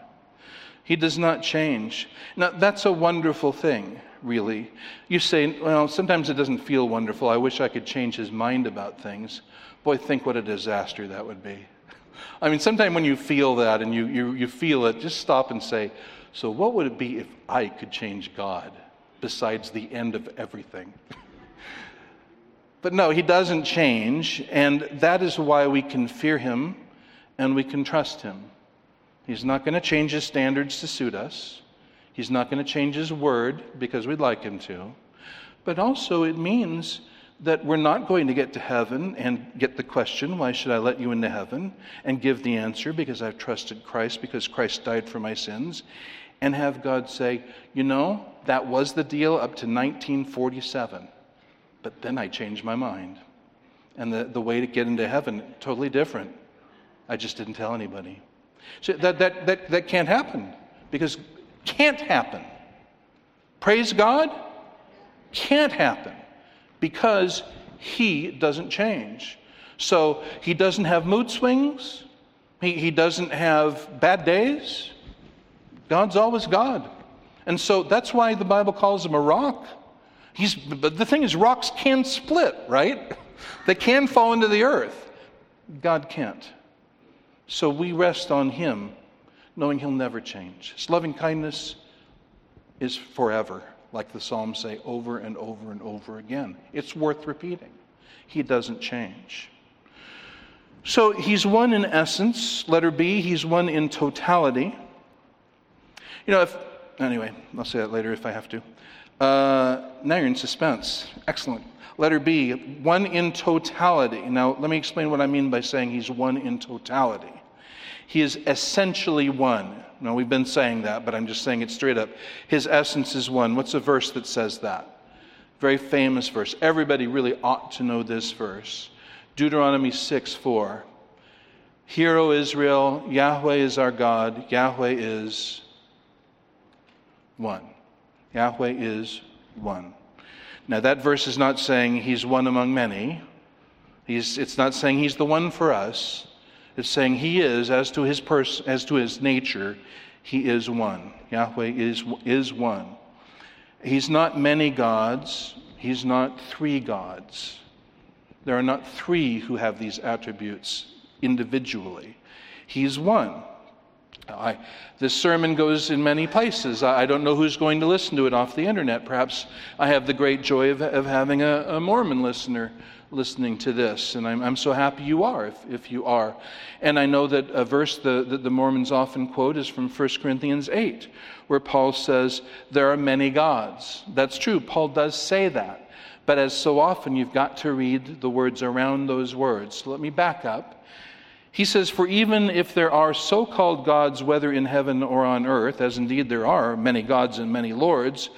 [SPEAKER 1] He does not change. Now, that's a wonderful thing, really. You say, well, sometimes it doesn't feel wonderful. I wish I could change his mind about things. Boy, think what a disaster that would be. I mean, sometimes when you feel that and you, you, you feel it, just stop and say, so what would it be if I could change God besides the end of everything? but no, he doesn't change, and that is why we can fear him and we can trust him. He's not going to change his standards to suit us. He's not going to change his word because we'd like him to. But also, it means that we're not going to get to heaven and get the question, Why should I let you into heaven? and give the answer, Because I've trusted Christ, because Christ died for my sins, and have God say, You know, that was the deal up to 1947, but then I changed my mind. And the, the way to get into heaven, totally different. I just didn't tell anybody. So that, that, that, that can't happen because can't happen. Praise God, can't happen because He doesn't change. So He doesn't have mood swings, He, he doesn't have bad days. God's always God. And so that's why the Bible calls Him a rock. He's, but the thing is, rocks can split, right? They can fall into the earth. God can't. So we rest on Him, knowing He'll never change. His loving kindness is forever, like the Psalms say over and over and over again. It's worth repeating. He doesn't change. So He's one in essence, letter B, He's one in totality. You know, if, anyway, I'll say that later if I have to. Uh, now you're in suspense. Excellent. Letter B, one in totality. Now, let me explain what I mean by saying he's one in totality. He is essentially one. Now, we've been saying that, but I'm just saying it straight up. His essence is one. What's a verse that says that? Very famous verse. Everybody really ought to know this verse Deuteronomy 6 4. Hear, O Israel, Yahweh is our God, Yahweh is one. Yahweh is one. Now, that verse is not saying he's one among many. He's, it's not saying he's the one for us. It's saying he is, as to his person, as to his nature, he is one. Yahweh is, is one. He's not many gods, he's not three gods. There are not three who have these attributes individually. He's one. I, this sermon goes in many places. I, I, don't know who's going to listen to it off the internet. Perhaps I have the great joy of, of having a, a Mormon listener listening to this. And I'm, I'm so happy you are, if, if you are. And I know that a verse that, that the Mormons often quote is from 1 Corinthians 8, where Paul says, There are many gods. That's true. Paul does say that. But as so often, you've got to read the words around those words. So let me back up. He says, For even if there are so called gods, whether in heaven or on earth, as indeed there are many gods and many lords,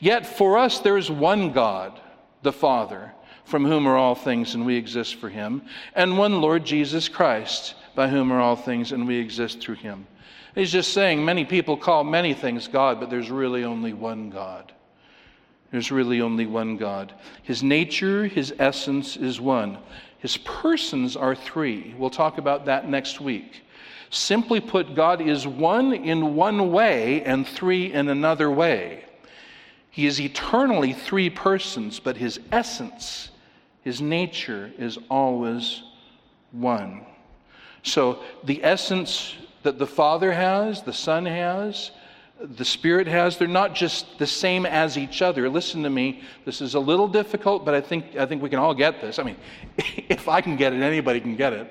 [SPEAKER 1] yet for us there is one God, the Father from whom are all things, and we exist for him, and one Lord Jesus Christ, by whom are all things, and we exist through him. He's just saying many people call many things God, but there's really only one God. There's really only one God. His nature, his essence is one. His persons are three. We'll talk about that next week. Simply put, God is one in one way and three in another way. He is eternally three persons, but his essence, his nature, is always one. So the essence that the Father has, the Son has, the Spirit has, they're not just the same as each other. Listen to me. This is a little difficult, but I think, I think we can all get this. I mean, if I can get it, anybody can get it.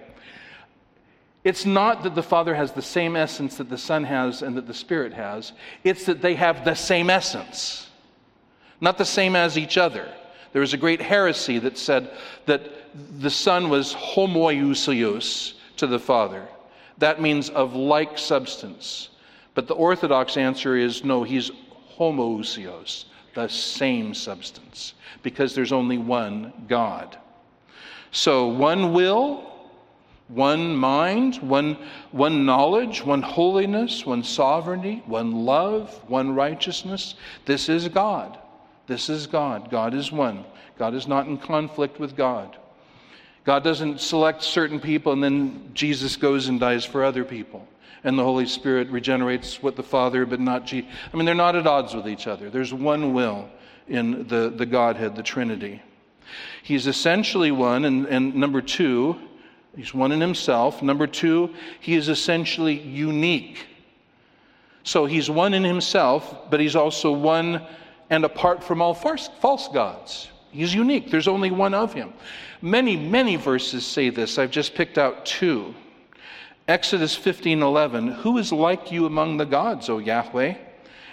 [SPEAKER 1] It's not that the Father has the same essence that the Son has and that the Spirit has, it's that they have the same essence, not the same as each other. There was a great heresy that said that the Son was homoiousios to the Father. That means of like substance. But the Orthodox answer is no, he's homoousios, the same substance, because there's only one God. So one will, one mind, one, one knowledge, one holiness, one sovereignty, one love, one righteousness. This is God. This is God. God is one. God is not in conflict with God. God doesn't select certain people and then Jesus goes and dies for other people. And the Holy Spirit regenerates what the Father, but not Jesus. I mean, they're not at odds with each other. There's one will in the, the Godhead, the Trinity. He's essentially one, and, and number two, he's one in himself. Number two, he is essentially unique. So he's one in himself, but he's also one and apart from all false, false gods. He's unique. There's only one of him. Many, many verses say this. I've just picked out two. Exodus 15:11, "Who is like you among the gods, O Yahweh?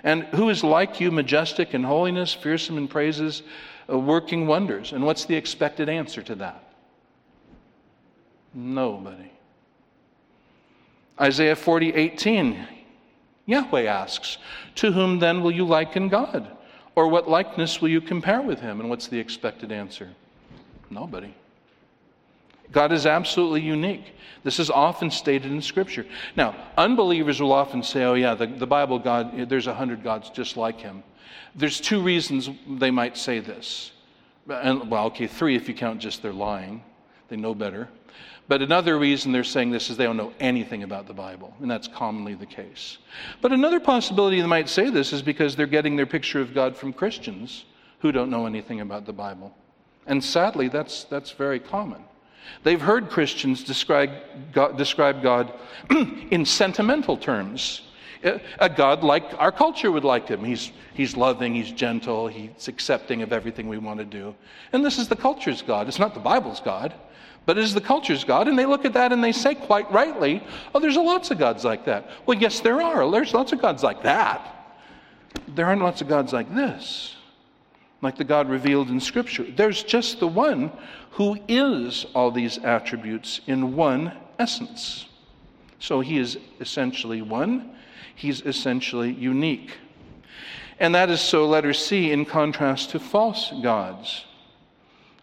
[SPEAKER 1] And who is like you, majestic in holiness, fearsome in praises, uh, working wonders?" And what's the expected answer to that? Nobody. Isaiah 40:18, Yahweh asks, "To whom then will you liken God? Or what likeness will you compare with him?" And what's the expected answer? Nobody. God is absolutely unique. This is often stated in Scripture. Now, unbelievers will often say, oh, yeah, the, the Bible God, there's a hundred gods just like him. There's two reasons they might say this. And, well, okay, three if you count just their lying. They know better. But another reason they're saying this is they don't know anything about the Bible, and that's commonly the case. But another possibility they might say this is because they're getting their picture of God from Christians who don't know anything about the Bible. And sadly, that's, that's very common. They've heard Christians describe God, describe God in sentimental terms. A God like our culture would like him. He's, he's loving, he's gentle, he's accepting of everything we want to do. And this is the culture's God. It's not the Bible's God, but it is the culture's God. And they look at that and they say quite rightly, oh, there's lots of gods like that. Well, yes, there are. There's lots of gods like that. There aren't lots of gods like this like the God revealed in Scripture. There's just the one who is all these attributes in one essence. So he is essentially one, he's essentially unique. And that is so, letter C, in contrast to false gods.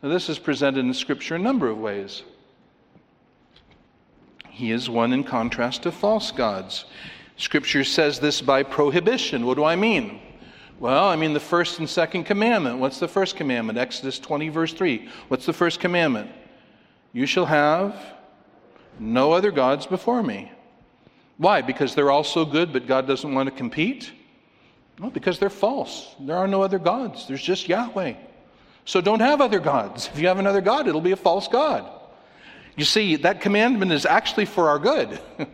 [SPEAKER 1] Now, this is presented in Scripture a number of ways. He is one in contrast to false gods. Scripture says this by prohibition. What do I mean? Well, I mean, the first and second commandment. What's the first commandment? Exodus 20, verse 3. What's the first commandment? You shall have no other gods before me. Why? Because they're all so good, but God doesn't want to compete? No, because they're false. There are no other gods. There's just Yahweh. So don't have other gods. If you have another God, it'll be a false God. You see, that commandment is actually for our good.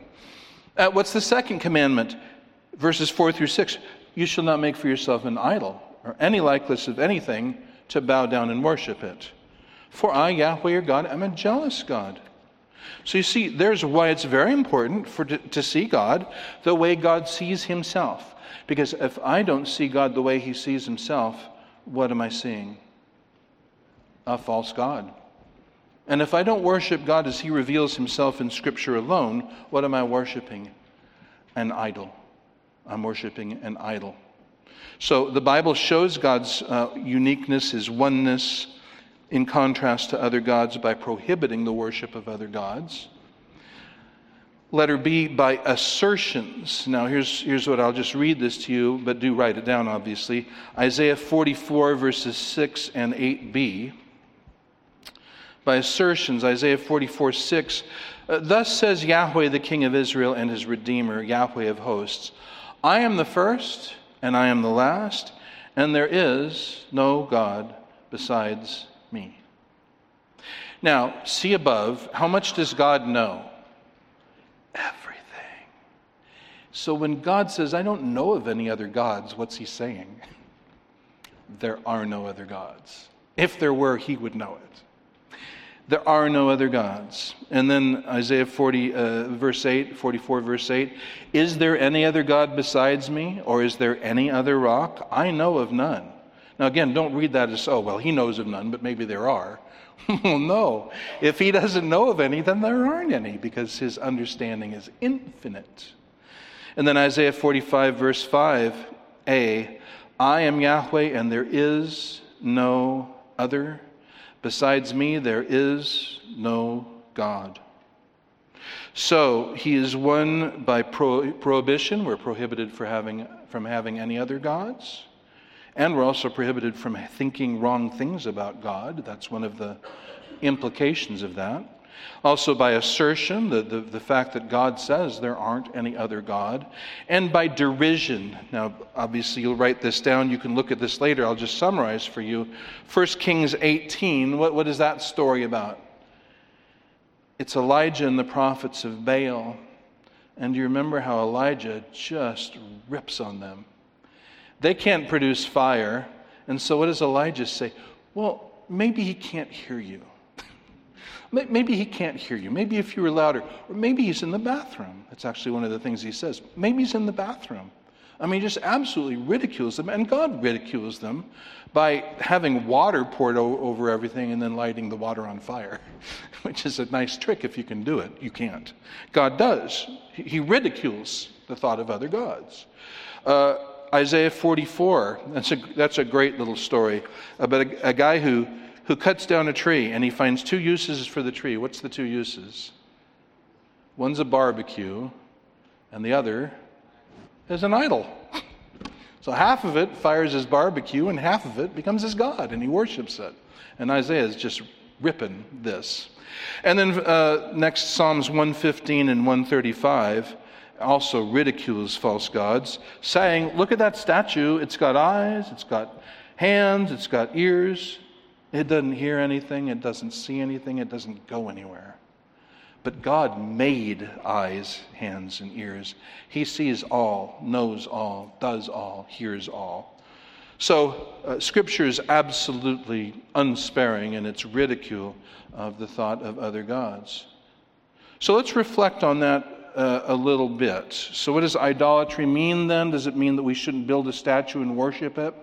[SPEAKER 1] uh, what's the second commandment? Verses 4 through 6. You shall not make for yourself an idol or any likeness of anything to bow down and worship it. For I, Yahweh your God, am a jealous God. So you see, there's why it's very important for to, to see God the way God sees himself. Because if I don't see God the way he sees himself, what am I seeing? A false God. And if I don't worship God as he reveals himself in Scripture alone, what am I worshiping? An idol. I'm worshiping an idol. So the Bible shows God's uh, uniqueness, his oneness, in contrast to other gods by prohibiting the worship of other gods. Letter B, by assertions. Now, here's, here's what I'll just read this to you, but do write it down, obviously. Isaiah 44, verses 6 and 8b. By assertions, Isaiah 44, 6. Uh, Thus says Yahweh, the King of Israel and his Redeemer, Yahweh of hosts I am the first, and I am the last, and there is no God besides me. Now, see above, how much does God know? everything. So when God says, I don't know of any other gods, what's he saying? There are no other gods. If there were, he would know it. There are no other gods. And then Isaiah 40, uh, verse 8, 44, verse 8 Is there any other God besides me, or is there any other rock? I know of none. Now, again, don't read that as, oh, well, he knows of none, but maybe there are. well, no. If he doesn't know of any, then there aren't any because his understanding is infinite. And then Isaiah 45, verse 5a I am Yahweh, and there is no other. Besides me, there is no God. So he is one by pro- prohibition. We're prohibited for having, from having any other gods. And we're also prohibited from thinking wrong things about God. That's one of the implications of that. Also, by assertion, the, the, the, fact that God says there aren't any other God. And by derision. Now, obviously, you'll write this down. You can look at this later. I'll just summarize for you. 1 Kings 18, what, what is that story about? It's Elijah and the prophets of Baal. And you remember how Elijah just rips on them they can't produce fire. And so what does Elijah say? Well, maybe he can't hear you. Maybe he can't hear you. Maybe if you were louder. Or maybe he's in the bathroom. That's actually one of the things he says. Maybe he's in the bathroom. I mean, just absolutely ridicules them. And God ridicules them by having water poured o- over everything and then lighting the water on fire, which is a nice trick if you can do it. You can't. God does. He ridicules the thought of other gods. Uh, Isaiah 44. That's a, that's a great little story about a, a guy who, who cuts down a tree and he finds two uses for the tree. What's the two uses? One's a barbecue, and the other is an idol. So half of it fires his barbecue, and half of it becomes his God, and he worships it. And Isaiah is just ripping this. And then uh, next, Psalms 115 and 135 also ridicules false gods, saying, Look at that statue. It's got eyes, it's got hands, it's got ears. It doesn't hear anything, it doesn't see anything, it doesn't go anywhere. But God made eyes, hands, and ears. He sees all, knows all, does all, hears all. So, uh, Scripture is absolutely unsparing in its ridicule of the thought of other gods. So, let's reflect on that uh, a little bit. So, what does idolatry mean then? Does it mean that we shouldn't build a statue and worship it?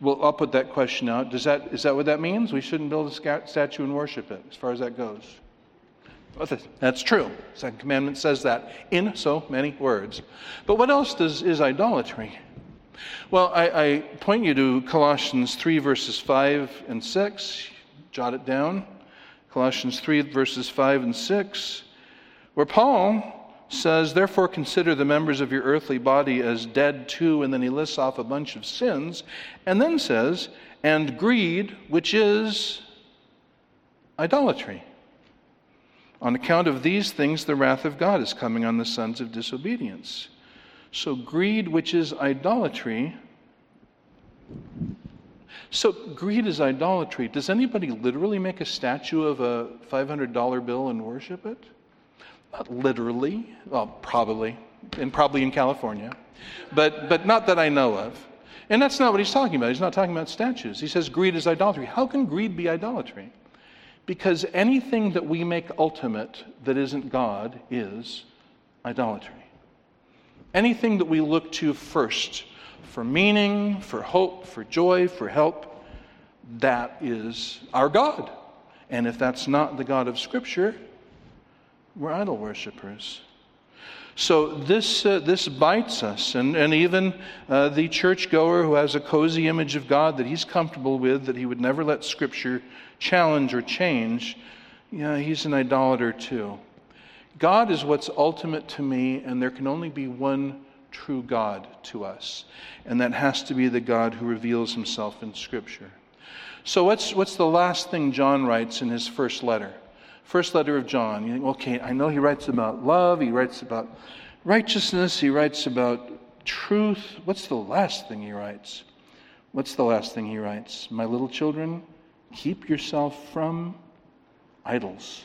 [SPEAKER 1] Well, I'll put that question out. Does that, is that what that means? We shouldn't build a statue and worship it, as far as that goes. That's true. Second commandment says that in so many words. But what else does, is idolatry? Well, I, I point you to Colossians 3, verses 5 and 6. Jot it down. Colossians 3, verses 5 and 6, where Paul says, Therefore, consider the members of your earthly body as dead too, and then he lists off a bunch of sins, and then says, And greed, which is idolatry. On account of these things, the wrath of God is coming on the sons of disobedience. So, greed, which is idolatry. So, greed is idolatry. Does anybody literally make a statue of a $500 bill and worship it? Not literally, well, probably, and probably in California, but, but not that I know of. And that's not what he's talking about. He's not talking about statues. He says greed is idolatry. How can greed be idolatry? Because anything that we make ultimate that isn't God is idolatry. Anything that we look to first for meaning, for hope, for joy, for help, that is our God. And if that's not the God of Scripture, we're idol worshippers. So this, uh, this bites us. And, and even uh, the churchgoer who has a cozy image of God that he's comfortable with, that he would never let Scripture challenge or change, yeah, he's an idolater too. God is what's ultimate to me, and there can only be one true God to us, and that has to be the God who reveals himself in Scripture. So, what's, what's the last thing John writes in his first letter? First letter of John. You think, okay, I know he writes about love, he writes about righteousness, he writes about truth. What's the last thing he writes? What's the last thing he writes? My little children, keep yourself from idols.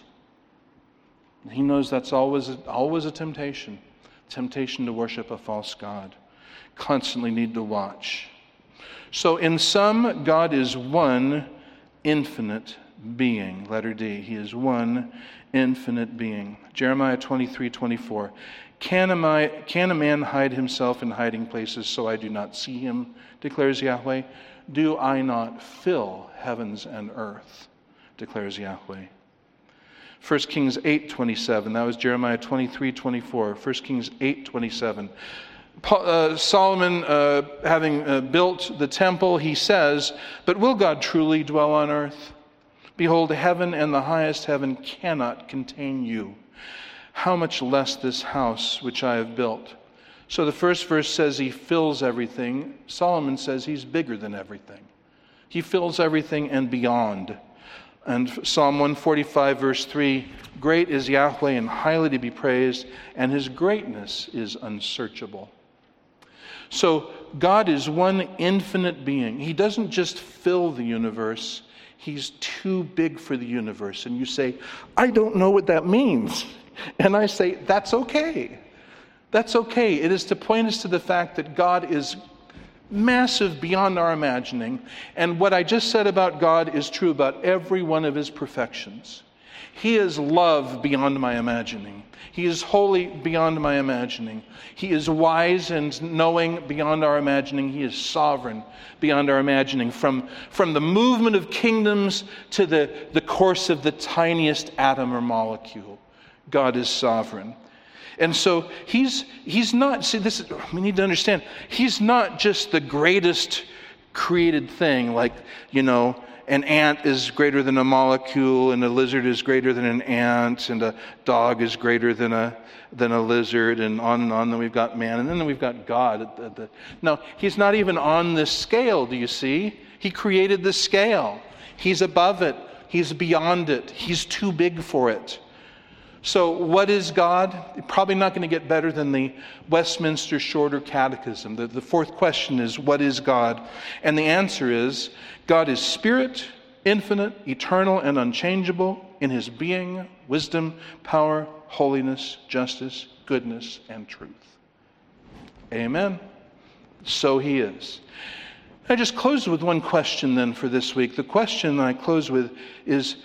[SPEAKER 1] He knows that's always, always a temptation temptation to worship a false God. Constantly need to watch. So, in sum, God is one infinite being. Letter D. He is one infinite being. Jeremiah 23 24. Can a, can a man hide himself in hiding places so I do not see him? declares Yahweh. Do I not fill heavens and earth? declares Yahweh. 1 Kings 8:27. That was Jeremiah 23:24. 1 Kings 8:27. Uh, Solomon, uh, having uh, built the temple, he says, But will God truly dwell on earth? Behold, heaven and the highest heaven cannot contain you. How much less this house which I have built? So the first verse says he fills everything. Solomon says he's bigger than everything. He fills everything and beyond. And Psalm 145, verse 3 Great is Yahweh and highly to be praised, and his greatness is unsearchable. So, God is one infinite being. He doesn't just fill the universe, He's too big for the universe. And you say, I don't know what that means. And I say, that's okay. That's okay. It is to point us to the fact that God is massive beyond our imagining. And what I just said about God is true about every one of his perfections. He is love beyond my imagining. He is holy beyond my imagining. He is wise and knowing beyond our imagining. He is sovereign beyond our imagining. From, from the movement of kingdoms to the, the course of the tiniest atom or molecule, God is sovereign. And so he's, he's not, see, this is, we need to understand, he's not just the greatest created thing, like, you know, an ant is greater than a molecule, and a lizard is greater than an ant, and a dog is greater than a, than a lizard, and on and on. Then we've got man, and then we've got God. No, he's not even on this scale, do you see? He created the scale. He's above it, he's beyond it, he's too big for it. So, what is God? Probably not going to get better than the Westminster Shorter Catechism. The, the fourth question is, What is God? And the answer is, God is spirit, infinite, eternal, and unchangeable in his being, wisdom, power, holiness, justice, goodness, and truth. Amen. So he is. I just close with one question then for this week. The question I close with is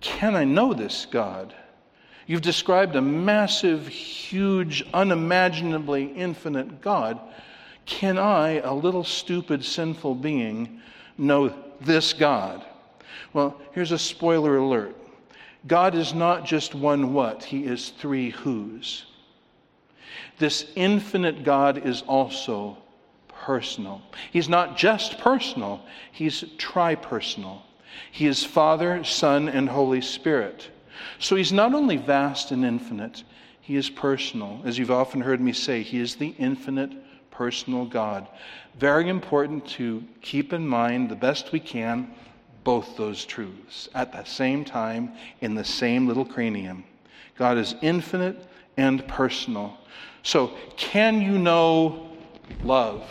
[SPEAKER 1] Can I know this God? You've described a massive, huge, unimaginably infinite God. Can I, a little stupid, sinful being, know this God? Well, here's a spoiler alert God is not just one what, He is three who's. This infinite God is also personal. He's not just personal, He's tri-personal. He is Father, Son, and Holy Spirit. So he's not only vast and infinite, he is personal. As you've often heard me say, he is the infinite personal God. Very important to keep in mind the best we can both those truths at the same time in the same little cranium. God is infinite and personal. So, can you know love?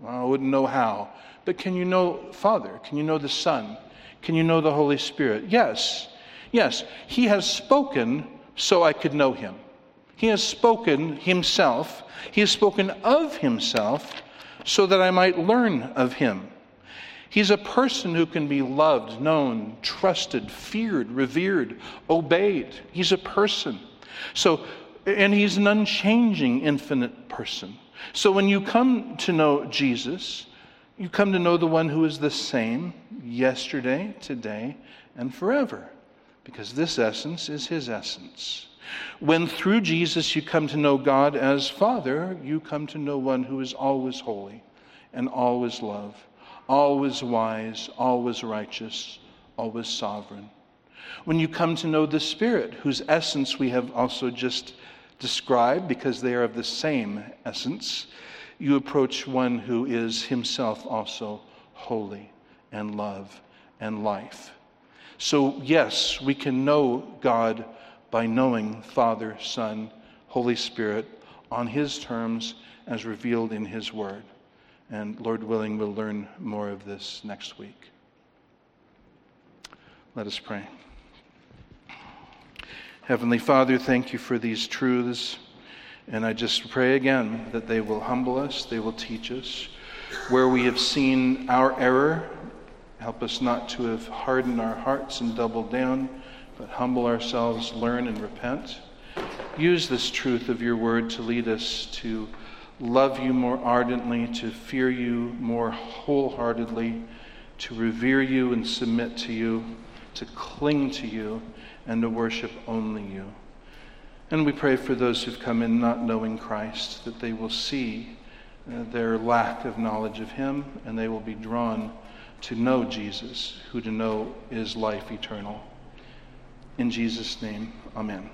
[SPEAKER 1] Well, I wouldn't know how. But can you know Father? Can you know the Son? Can you know the Holy Spirit? Yes. Yes, he has spoken so I could know him. He has spoken himself. He has spoken of himself so that I might learn of him. He's a person who can be loved, known, trusted, feared, revered, obeyed. He's a person. So, and he's an unchanging, infinite person. So when you come to know Jesus, you come to know the one who is the same yesterday, today, and forever because this essence is his essence. When through Jesus you come to know God as Father, you come to know one who is always holy and always love, always wise, always righteous, always sovereign. When you come to know the Spirit, whose essence we have also just described because they are of the same essence, you approach one who is himself also holy and love and life. So, yes, we can know God by knowing Father, Son, Holy Spirit on His terms as revealed in His Word. And Lord willing, we'll learn more of this next week. Let us pray. Heavenly Father, thank you for these truths. And I just pray again that they will humble us, they will teach us. Where we have seen our error, help us not to have hardened our hearts and doubled down, but humble ourselves, learn, and repent. Use this truth of your word to lead us to love you more ardently, to fear you more wholeheartedly, to revere you and submit to you, to cling to you, and to worship only you. And we pray for those who've come in not knowing Christ, that they will see uh, their lack of knowledge of Him, and they will be drawn to know Jesus, who to know is life eternal. In Jesus' name, amen.